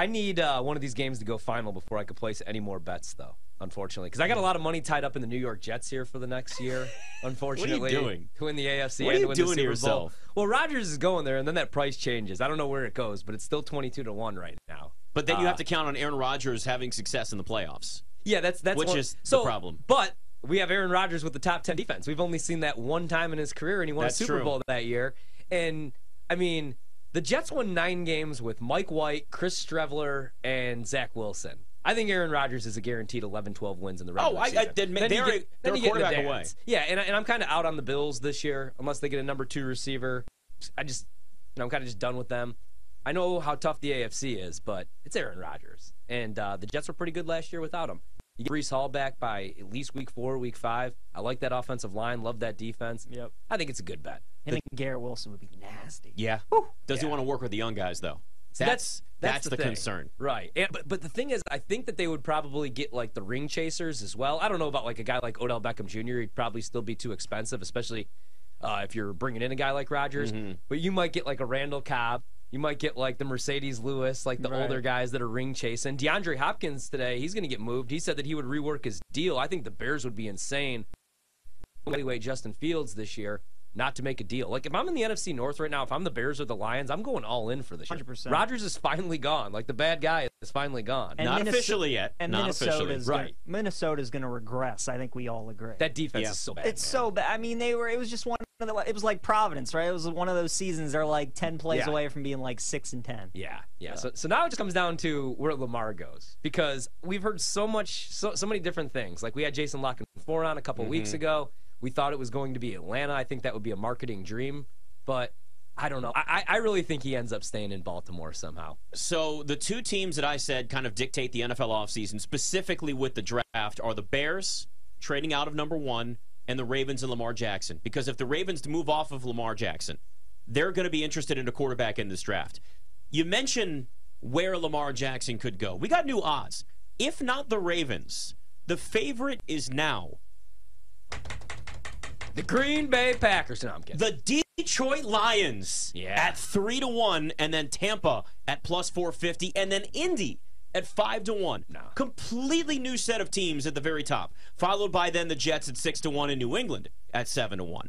I need uh, one of these games to go final before I could place any more bets, though. Unfortunately, because I got a lot of money tied up in the New York Jets here for the next year. Unfortunately, doing? to win the AFC What are and you to win doing the Super yourself? Bowl. Well, Rodgers is going there, and then that price changes. I don't know where it goes, but it's still twenty-two to one right now. But then you Uh, have to count on Aaron Rodgers having success in the playoffs. Yeah, that's that's Which one- is the problem. But we have Aaron Rodgers with the top ten defense. We've only seen that one time in his career, and he won That's a Super true. Bowl that year. And I mean, the Jets won nine games with Mike White, Chris Streveler, and Zach Wilson. I think Aaron Rodgers is a guaranteed 11, 12 wins in the regular Oh, I- I season. admit Then they're- get- they're then a you the quarterback away. Yeah, and, I- and I'm kind of out on the Bills this year unless they get a number two receiver. I just, you know, I'm kind of just done with them. I know how tough the AFC is, but it's Aaron Rodgers, and uh, the Jets were pretty good last year without him. You get Breece Hall back by at least week four, week five. I like that offensive line. Love that defense. Yep. I think it's a good bet. Him and Garrett Wilson would be nasty. Yeah. Does he want to work with the young guys though? See, That's that's, the, thing. concern. right? And, but but the thing is, I think that they would probably get like the ring chasers as well. I don't know about like a guy like Odell Beckham Jr. He'd probably still be too expensive, especially uh, if you're bringing in a guy like Rodgers. Mm-hmm. But you might get like a Randall Cobb. You might get like the Marcedes Lewis, like the Right. older guys that are ring chasing. DeAndre Hopkins today, he's going to get moved. He said that he would rework his deal. I think the Bears would be insane. Anyway, Justin Fields this year, not to make a deal. Like if I'm in the NFC North right now, if I'm the Bears or the Lions, I'm going all in for this year. 100%. Rodgers is finally gone. Like the bad guy is finally gone. And Not Minneso- officially yet. And Not officially. Minnesota's gonna, Minnesota's going to regress. I think we all agree. that defense Yeah. is so bad. it's man. so bad. I mean, they were. It was just one of the. It was like Providence, right? It was one of those seasons. They're like ten plays Yeah. away from being like six and ten. Yeah, yeah. So, so now it just comes down to where Lamar goes because we've heard so much, so, so many different things. Like we had Jason Lock and four on a couple mm-hmm. weeks ago. We thought it was going to be Atlanta. I think that would be a marketing dream, but I don't know. I, I really think he ends up staying in Baltimore somehow. So the two teams that I said kind of dictate the NFL offseason, specifically with the draft, are the Bears trading out of number one and the Ravens and Lamar Jackson. Because if the Ravens move off of Lamar Jackson, they're going to be interested in a quarterback in this draft. You mentioned where Lamar Jackson could go. We got new odds. If not the Ravens, the favorite is now The Green Bay Packers. No, I'm kidding. the Detroit Lions Yeah. at three to one, and then Tampa at plus four fifty, and then Indy at five to one. No. Completely new set of teams at the very top, followed by then the Jets at six to one, in New England at seven to one.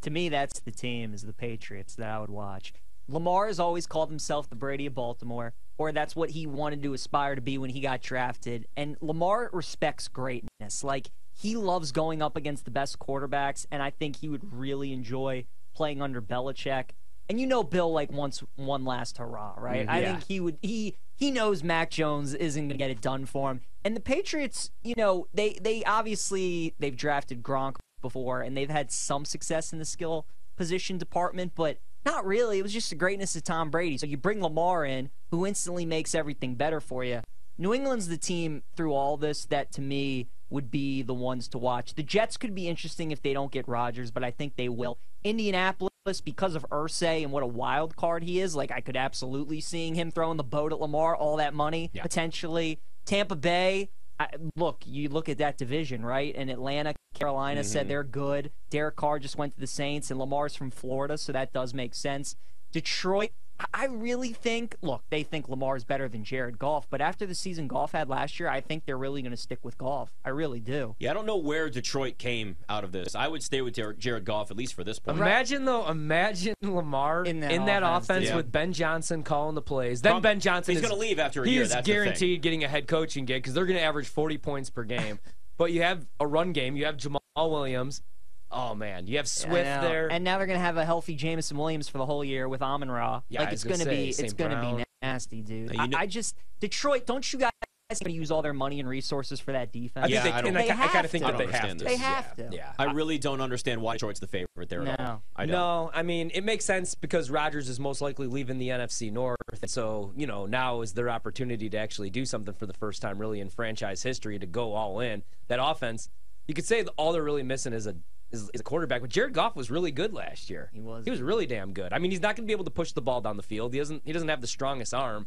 To me, that's the team is the Patriots that I would watch. Lamar has always called himself the Brady of Baltimore, or that's what he wanted to aspire to be when he got drafted. And Lamar respects greatness. Like he loves going up against the best quarterbacks, and I think he would really enjoy playing under Belichick. And you know, Bill like wants one last hurrah, right? Mm-hmm. I yeah. think he would. He he knows Mac Jones isn't going to get it done for him. And the Patriots, you know, they they obviously they've drafted Gronk before, and they've had some success in the skill position department, but not really. It was just the greatness of Tom Brady. So you bring Lamar in, who instantly makes everything better for you. New England's the team through all this that to me would be the ones to watch. The Jets could be interesting if they don't get Rodgers, but I think they will. Indianapolis, because of Irsay and what a wild card he is, like I could absolutely seeing him throwing the boat at Lamar, all that money Yeah. potentially. Tampa Bay, I, look, you look at that division, right? And Atlanta, Carolina said mm-hmm. they're good. Derek Carr just went to the Saints, and Lamar's from Florida, so that does make sense. Detroit, I- I really think, look, they think Lamar is better than Jared Goff, but after the season Goff had last year, I think they're really going to stick with Goff. I really do. Yeah, I don't know where Detroit came out of this. I would stay with Jared, Jared Goff at least for this point. Imagine though, imagine Lamar In that in that that, offense, offense, yeah. with Ben Johnson calling the plays. Then Prob- Ben Johnson he's is gonna leave after a he year, is that's thing. guaranteed getting a head coaching gig because they're going to average 40 points per game. but you have a run game. You have Jamaal Williams. Oh man, you have Swift know. there. And now they're going to have a healthy Jameson Williams for the whole year with Amon Ra. Yeah, like it's was going gonna to be say, it's St. going to be nasty, dude. Now, you know- I, I just Detroit, don't you guys going to use all their money and resources for that defense? I think Yeah, they, I don't- and I, I kind of think that they have to. They have yeah, to. Yeah. I really don't understand why Detroit's the favorite there at all. No. I don't. No, I mean it makes sense because Rodgers is most likely leaving the NFC North, so you know now is their opportunity to actually do something for the first time, really in franchise history, to go all in. That offense, you could say all they're really missing is a is, is a quarterback. But Jared Goff was really good last year. He was. He was really damn good. I mean, he's not going to be able to push the ball down the field. He doesn't. He doesn't have the strongest arm.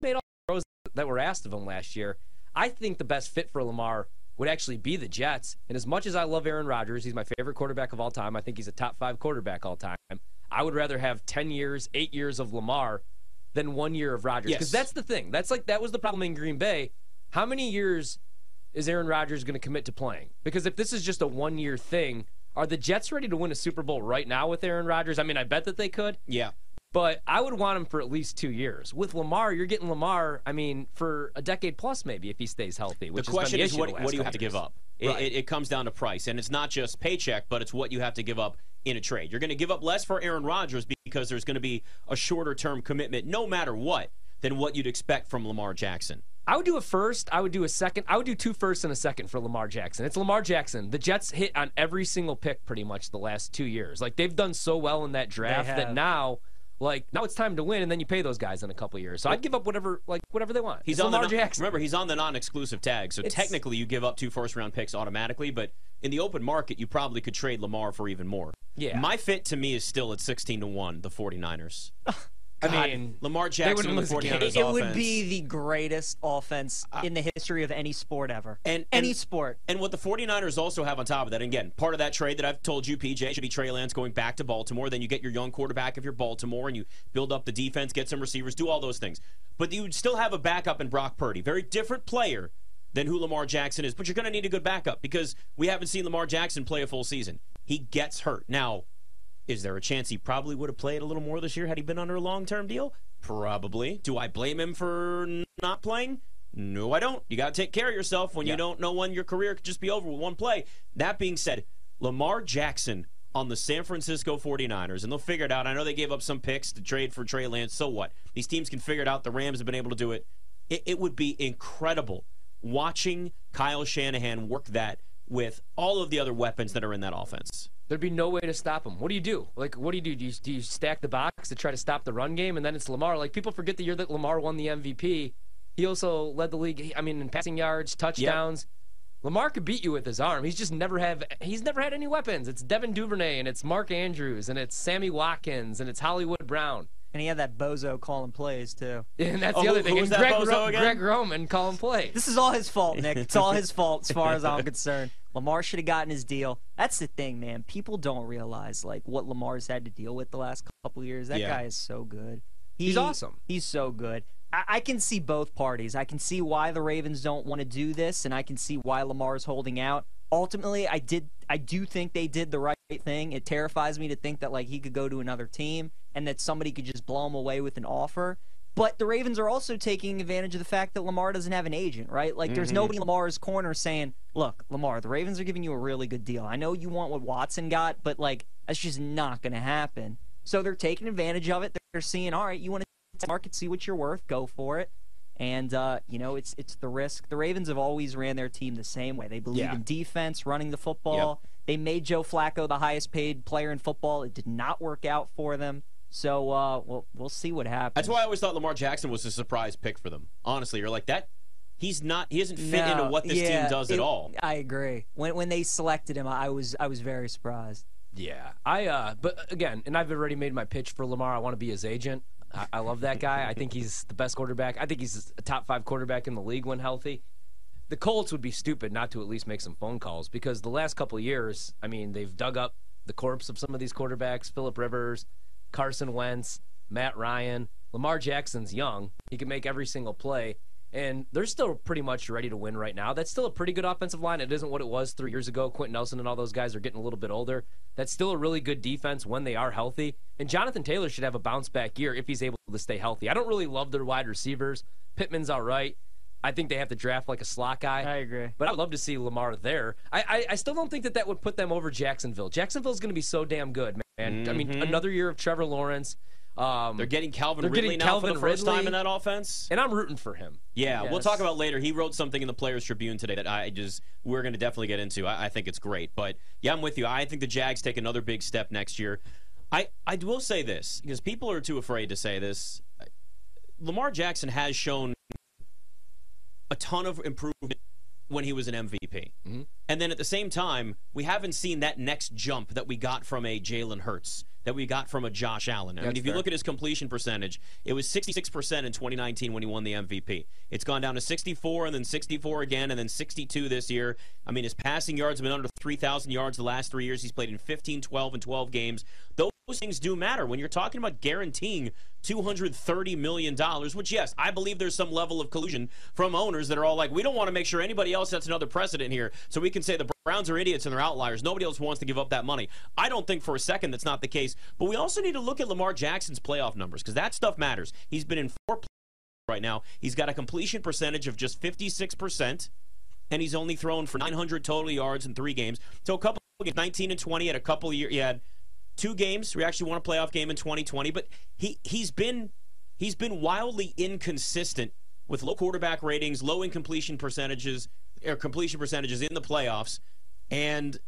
He made all the throws that were asked of him last year. I think the best fit for Lamar would actually be the Jets. And as much as I love Aaron Rodgers, he's my favorite quarterback of all time. I think he's a top five quarterback all time. I would rather have 10 years, eight years of Lamar than one year of Rodgers. Because Yes. that's the thing. That's like that was the problem in Green Bay. How many years is Aaron Rodgers going to commit to playing? Because if this is just a one year thing, are the Jets ready to win a Super Bowl right now with Aaron Rodgers? I mean, I bet that they could. Yeah. But I would want him for at least two years. With Lamar, you're getting Lamar. I mean, for a decade plus, maybe if he stays healthy. Which the question the is what, what do you have couple to give years. up? It, Right. it, it comes down to price, and it's not just paycheck, but it's what you have to give up in a trade. You're going to give up less for Aaron Rodgers because there's going to be a shorter term commitment, no matter what, than what you'd expect from Lamar Jackson. I would do a first. I would do a second. I would do two firsts and a second for Lamar Jackson. It's Lamar Jackson. The Jets hit on every single pick pretty much the last two years. Like they've done so well in that draft that now, like now it's time to win, and then you pay those guys in a couple years. So I'd give up whatever, like whatever they want. He's It's on Lamar the non- Jackson. remember he's on the non-exclusive tag, so It's- technically you give up two first-round picks automatically. But in the open market, you probably could trade Lamar for even more. Yeah. my fit to me is still at 16 to one. The 49ers. I mean, Lamar Jackson wouldn't and the lose a game. 49ers It, it would be the greatest offense uh, in the history of any sport ever. And- any and- sport. And what the 49ers also have on top of that, and again, part of that trade that I've told you, PJ, should be Trey Lance going back to Baltimore. Then you get your young quarterback if you're Baltimore, and you build up the defense, get some receivers, do all those things. But you would still have a backup in Brock Purdy. Very different player than who Lamar Jackson is. But you're going to need a good backup because we haven't seen Lamar Jackson play a full season. He gets hurt. Now, is there a chance he probably would have played a little more this year had he been under a long term deal? Probably. Do I blame him for not playing? No, I don't. You got to take care of yourself when Yeah. you don't know when your career could just be over with one play. That being said, Lamar Jackson on the San Francisco 49ers, and they'll figure it out. I know they gave up some picks to trade for Trey Lance. So what? These teams can figure it out. The Rams have been able to do it. It, it would be incredible watching Kyle Shanahan work that with all of the other weapons that are in that offense. There'd be no way to stop him. What do you do? Like, what do you do? Do you, do you stack the box to try to stop the run game, and then it's Lamar? Like, people forget the year that Lamar won the MVP. He also led the league. I mean, in passing yards, touchdowns. Lamar could beat you with his arm. He's just never have. He's never had any weapons. It's Devin Duvernay and it's Mark Andrews and it's Sammy Watkins and it's Hollywood Brown. And he had that bozo calling plays, too. And that's Oh, the other who- thing. who was and that Greg, bozo Ro- again? Greg Roman calling plays. This is all his fault, Nick. It's all his fault as far as I'm concerned. Lamar should have gotten his deal. That's the thing, man. People don't realize like what Lamar's had to deal with the last couple years. That Yeah. guy is so good. He- He's awesome. He's so good. I, I can see both parties. I can see why the Ravens don't want to do this, and I can see why Lamar's holding out. Ultimately, I did. I do think they did the right thing. It terrifies me to think that like he could go to another team and that somebody could just blow him away with an offer. But the Ravens are also taking advantage of the fact that Lamar doesn't have an agent, right? Like, there's nobody in Lamar's corner saying, "Look, Lamar, the Ravens are giving you a really good deal. I know you want what Watson got, but like that's just not going to happen." So they're taking advantage of it. They're seeing, "All right, you want to market, see what you're worth, go for it." And uh, you know, it's it's the risk. The Ravens have always ran their team the same way. They believe Yeah. in defense, running the football. They made Joe Flacco the highest paid player in football. It did not work out for them. So uh, we'll we'll see what happens. That's why I always thought Lamar Jackson was a surprise pick for them. Honestly, you're like that. He's not. He doesn't fit into what this yeah, team does at all. I agree. When when they selected him, I was I was very surprised. Yeah, I. uh But again, and I've already made my pitch for Lamar. I want to be his agent. I, I love that guy. I think he's the best quarterback. I think he's a top five quarterback in the league when healthy. The Colts would be stupid not to at least make some phone calls because the last couple of years, I mean, they've dug up the corpse of some of these quarterbacks: Philip Rivers, Carson Wentz, Matt Ryan, Lamar Jackson's young. He can make every single play. And they're still pretty much ready to win right now. That's still a pretty good offensive line. It isn't what it was three years ago. Quenton Nelson and all those guys are getting a little bit older. That's still a really good defense when they are healthy. And Jonathan Taylor should have a bounce back year if he's able to stay healthy. I don't really love their wide receivers. Pittman's all right. I think they have to draft like a slot guy. I agree. But I'd love to see Lamar there. I, I, I still don't think that that would put them over Jacksonville. Jacksonville's going to be so damn good, man. I mean, another year of Trevor Lawrence. Um, They're getting Calvin They're Ridley getting now for Calvin the first time in that offense. and I'm rooting for him. Yeah, we'll talk about later. He wrote something in the Players Tribune today that I just we're going to definitely get into. I, I think it's great, but yeah, I'm with you. I think the Jags take another big step next year. I I will say this because people are too afraid to say this. Lamar Jackson has shown a ton of improvement when he was an MVP, mm-hmm. and then at the same time, we haven't seen that next jump that we got from a Jalen Hurts. That we got from a Josh Allen. I mean, That's if you look at his completion percentage, it was 66% in 2019 when he won the MVP. It's gone down to 64 and then 64 again and then 62 this year. I mean, his passing yards have been under 3,000 yards the last three years. He's played in 15, 12, and 12 games. Those those things do matter when you're talking about guaranteeing $230 million, which, yes, I believe there's some level of collusion from owners that are all like, we don't want to make sure anybody else sets another precedent here so we can say the Browns are idiots and they're outliers. Nobody else wants to give up that money. I don't think for a second that's not the case. But we also need to look at Lamar Jackson's playoff numbers because that stuff matters. He's been in four right now. He's got a completion percentage of just 56%, and he's only thrown for 900 total yards in three games. So a couple of games, 19 and 20 at a couple years. He had two games. We actually won a playoff game in 2020, but he he's been he's been wildly inconsistent with low quarterback ratings, low incompletion percentages, or completion percentages in the playoffs, and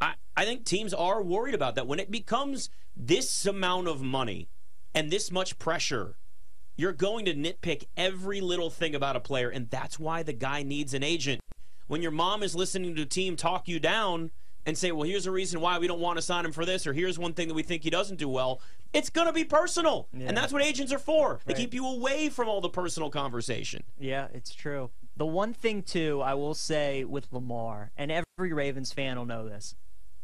I I think teams are worried about that when it becomes this amount of money and this much pressure. You're going to nitpick every little thing about a player, and that's why the guy needs an agent. When your mom is listening to team talk you down, and say, well, here's a reason why we don't want to sign him for this, or here's one thing that we think he doesn't do well, it's going to be personal. Yeah. And that's what agents are for. They Right. keep you away from all the personal conversation. Yeah, it's true. The one thing too, I will say with Lamar, and every Ravens fan will know this.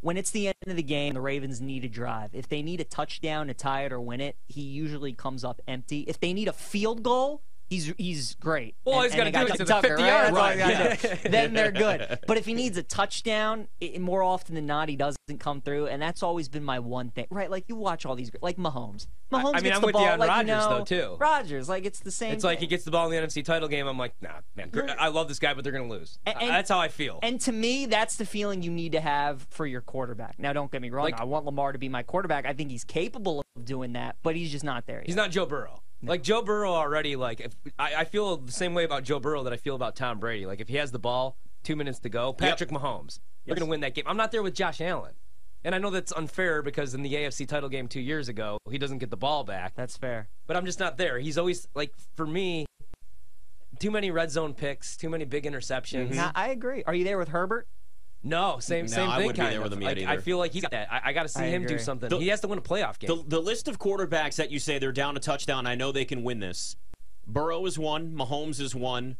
When it's the end of the game, the Ravens need a drive. If they need a touchdown to tie it or win it, he usually comes up empty. If they need a field goal, he's he's great. Well, And- he's and a do like to the 50 right? yards That's all he line. gotta then they're good. But if he needs a touchdown, it, more often than not, he doesn't come through, and that's always been my one thing. Right? Like you watch all these, like Mahomes. Mahomes I mean, gets I'm the with you ball, on like, Rodgers, you know, though, too. Rodgers, like it's the same. It's like he gets the ball in the NFC title game. I'm like, nah, man. I love this guy, but they're gonna lose. And- I- and- That's how I feel. And to me, that's the feeling you need to have for your quarterback. Now, don't get me wrong. Like- I want Lamar to be my quarterback. I think he's capable of doing that, but he's just not there yet. He's not Joe Burrow. Like Joe Burrow already. Like if, I, I feel the same way about Joe Burrow that I feel about Tom Brady. Like if he has the ball, two minutes to go, Patrick Mahomes, they're Yes. gonna win that game. I'm not there with Josh Allen, and I know that's unfair because in the AFC title game two years ago, he doesn't get the ball back. That's fair. But I'm just not there. He's always like for me. Too many red zone picks, too many big interceptions. Mm-hmm. Now, I agree. Are you there with Herbert? No, same No, same I thing. wouldn't be kind there of. with him like, I feel like he's got that. I, I got to see I him do something. The- he has to win a playoff game. The, the list of quarterbacks that you say they're down a touchdown, I know they can win this. Burrow is one. Mahomes is one.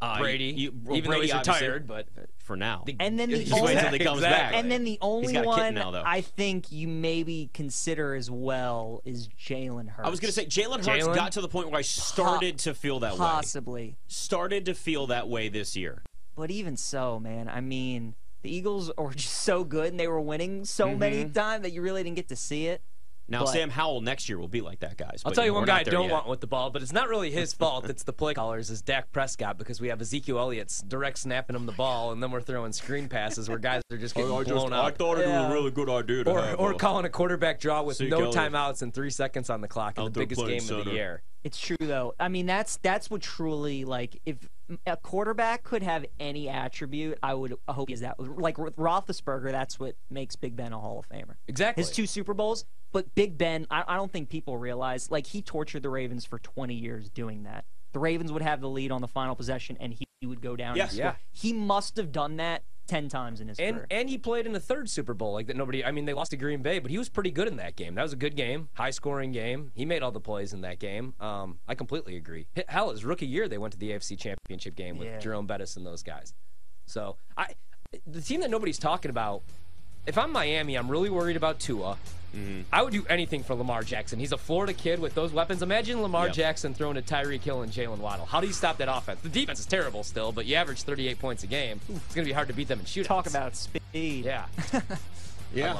Uh, Brady, you- well, even though he's retired, but for now. And then the Just wait only, until he comes back. Exactly. and then the only got a kitten one now. I think you maybe consider as well is Jalen Hurts. I was going to say Jalen Hurts got to the point where I started to feel that way. possibly, Started to feel that way this year. But even so, man. I mean, the Eagles are just so good, and they were winning so many Mm-hmm. times that you really didn't get to see it. Now But- Sam Howell next year will be like that, guys. I'll tell you know, one guy I don't yet. want with the ball, but it's not really his fault. It's the play callers, is Dak Prescott, because we have Ezekiel Elliott's direct snapping him the ball, and then we're throwing screen passes where guys are just getting blown up. thought it was a really good idea or, or calling a quarterback draw with Zeke no Elliott. timeouts and three seconds on the clock in the Out there biggest playing game of the year. It's true though. I mean, that's that's what truly like if a quarterback could have any attribute, I would hope he is that. Like with Roethlisberger, that's what makes Big Ben a Hall of Famer. Exactly. His two Super Bowls, but Big Ben, I, I don't think people realize like he tortured the Ravens for 20 years doing that. The Ravens would have the lead on the final possession, and he, he would go down. Score. Yeah. He must have done that 10 times in his and career. and he played in the third Super Bowl like that. Nobody. I mean, they lost to Green Bay, but he was pretty good in that game. That was a good game, high scoring game. He made all the plays in that game. Um, I completely agree. Hell, his rookie year, they went to the AFC Championship game with Yeah. Jerome Bettis and those guys. So I, the team that nobody's talking about. If I'm Miami, I'm really worried about Tua. Mm-hmm. I would do anything for Lamar Jackson. He's a Florida kid with those weapons. Imagine Lamar Yep. Jackson throwing to Tyreek Hill and Jaylen Waddle. How do you stop that offense? The defense is terrible still, but you average 38 points a game. It's going to be hard to beat them in shootouts. Talk about speed. Yeah. Yeah.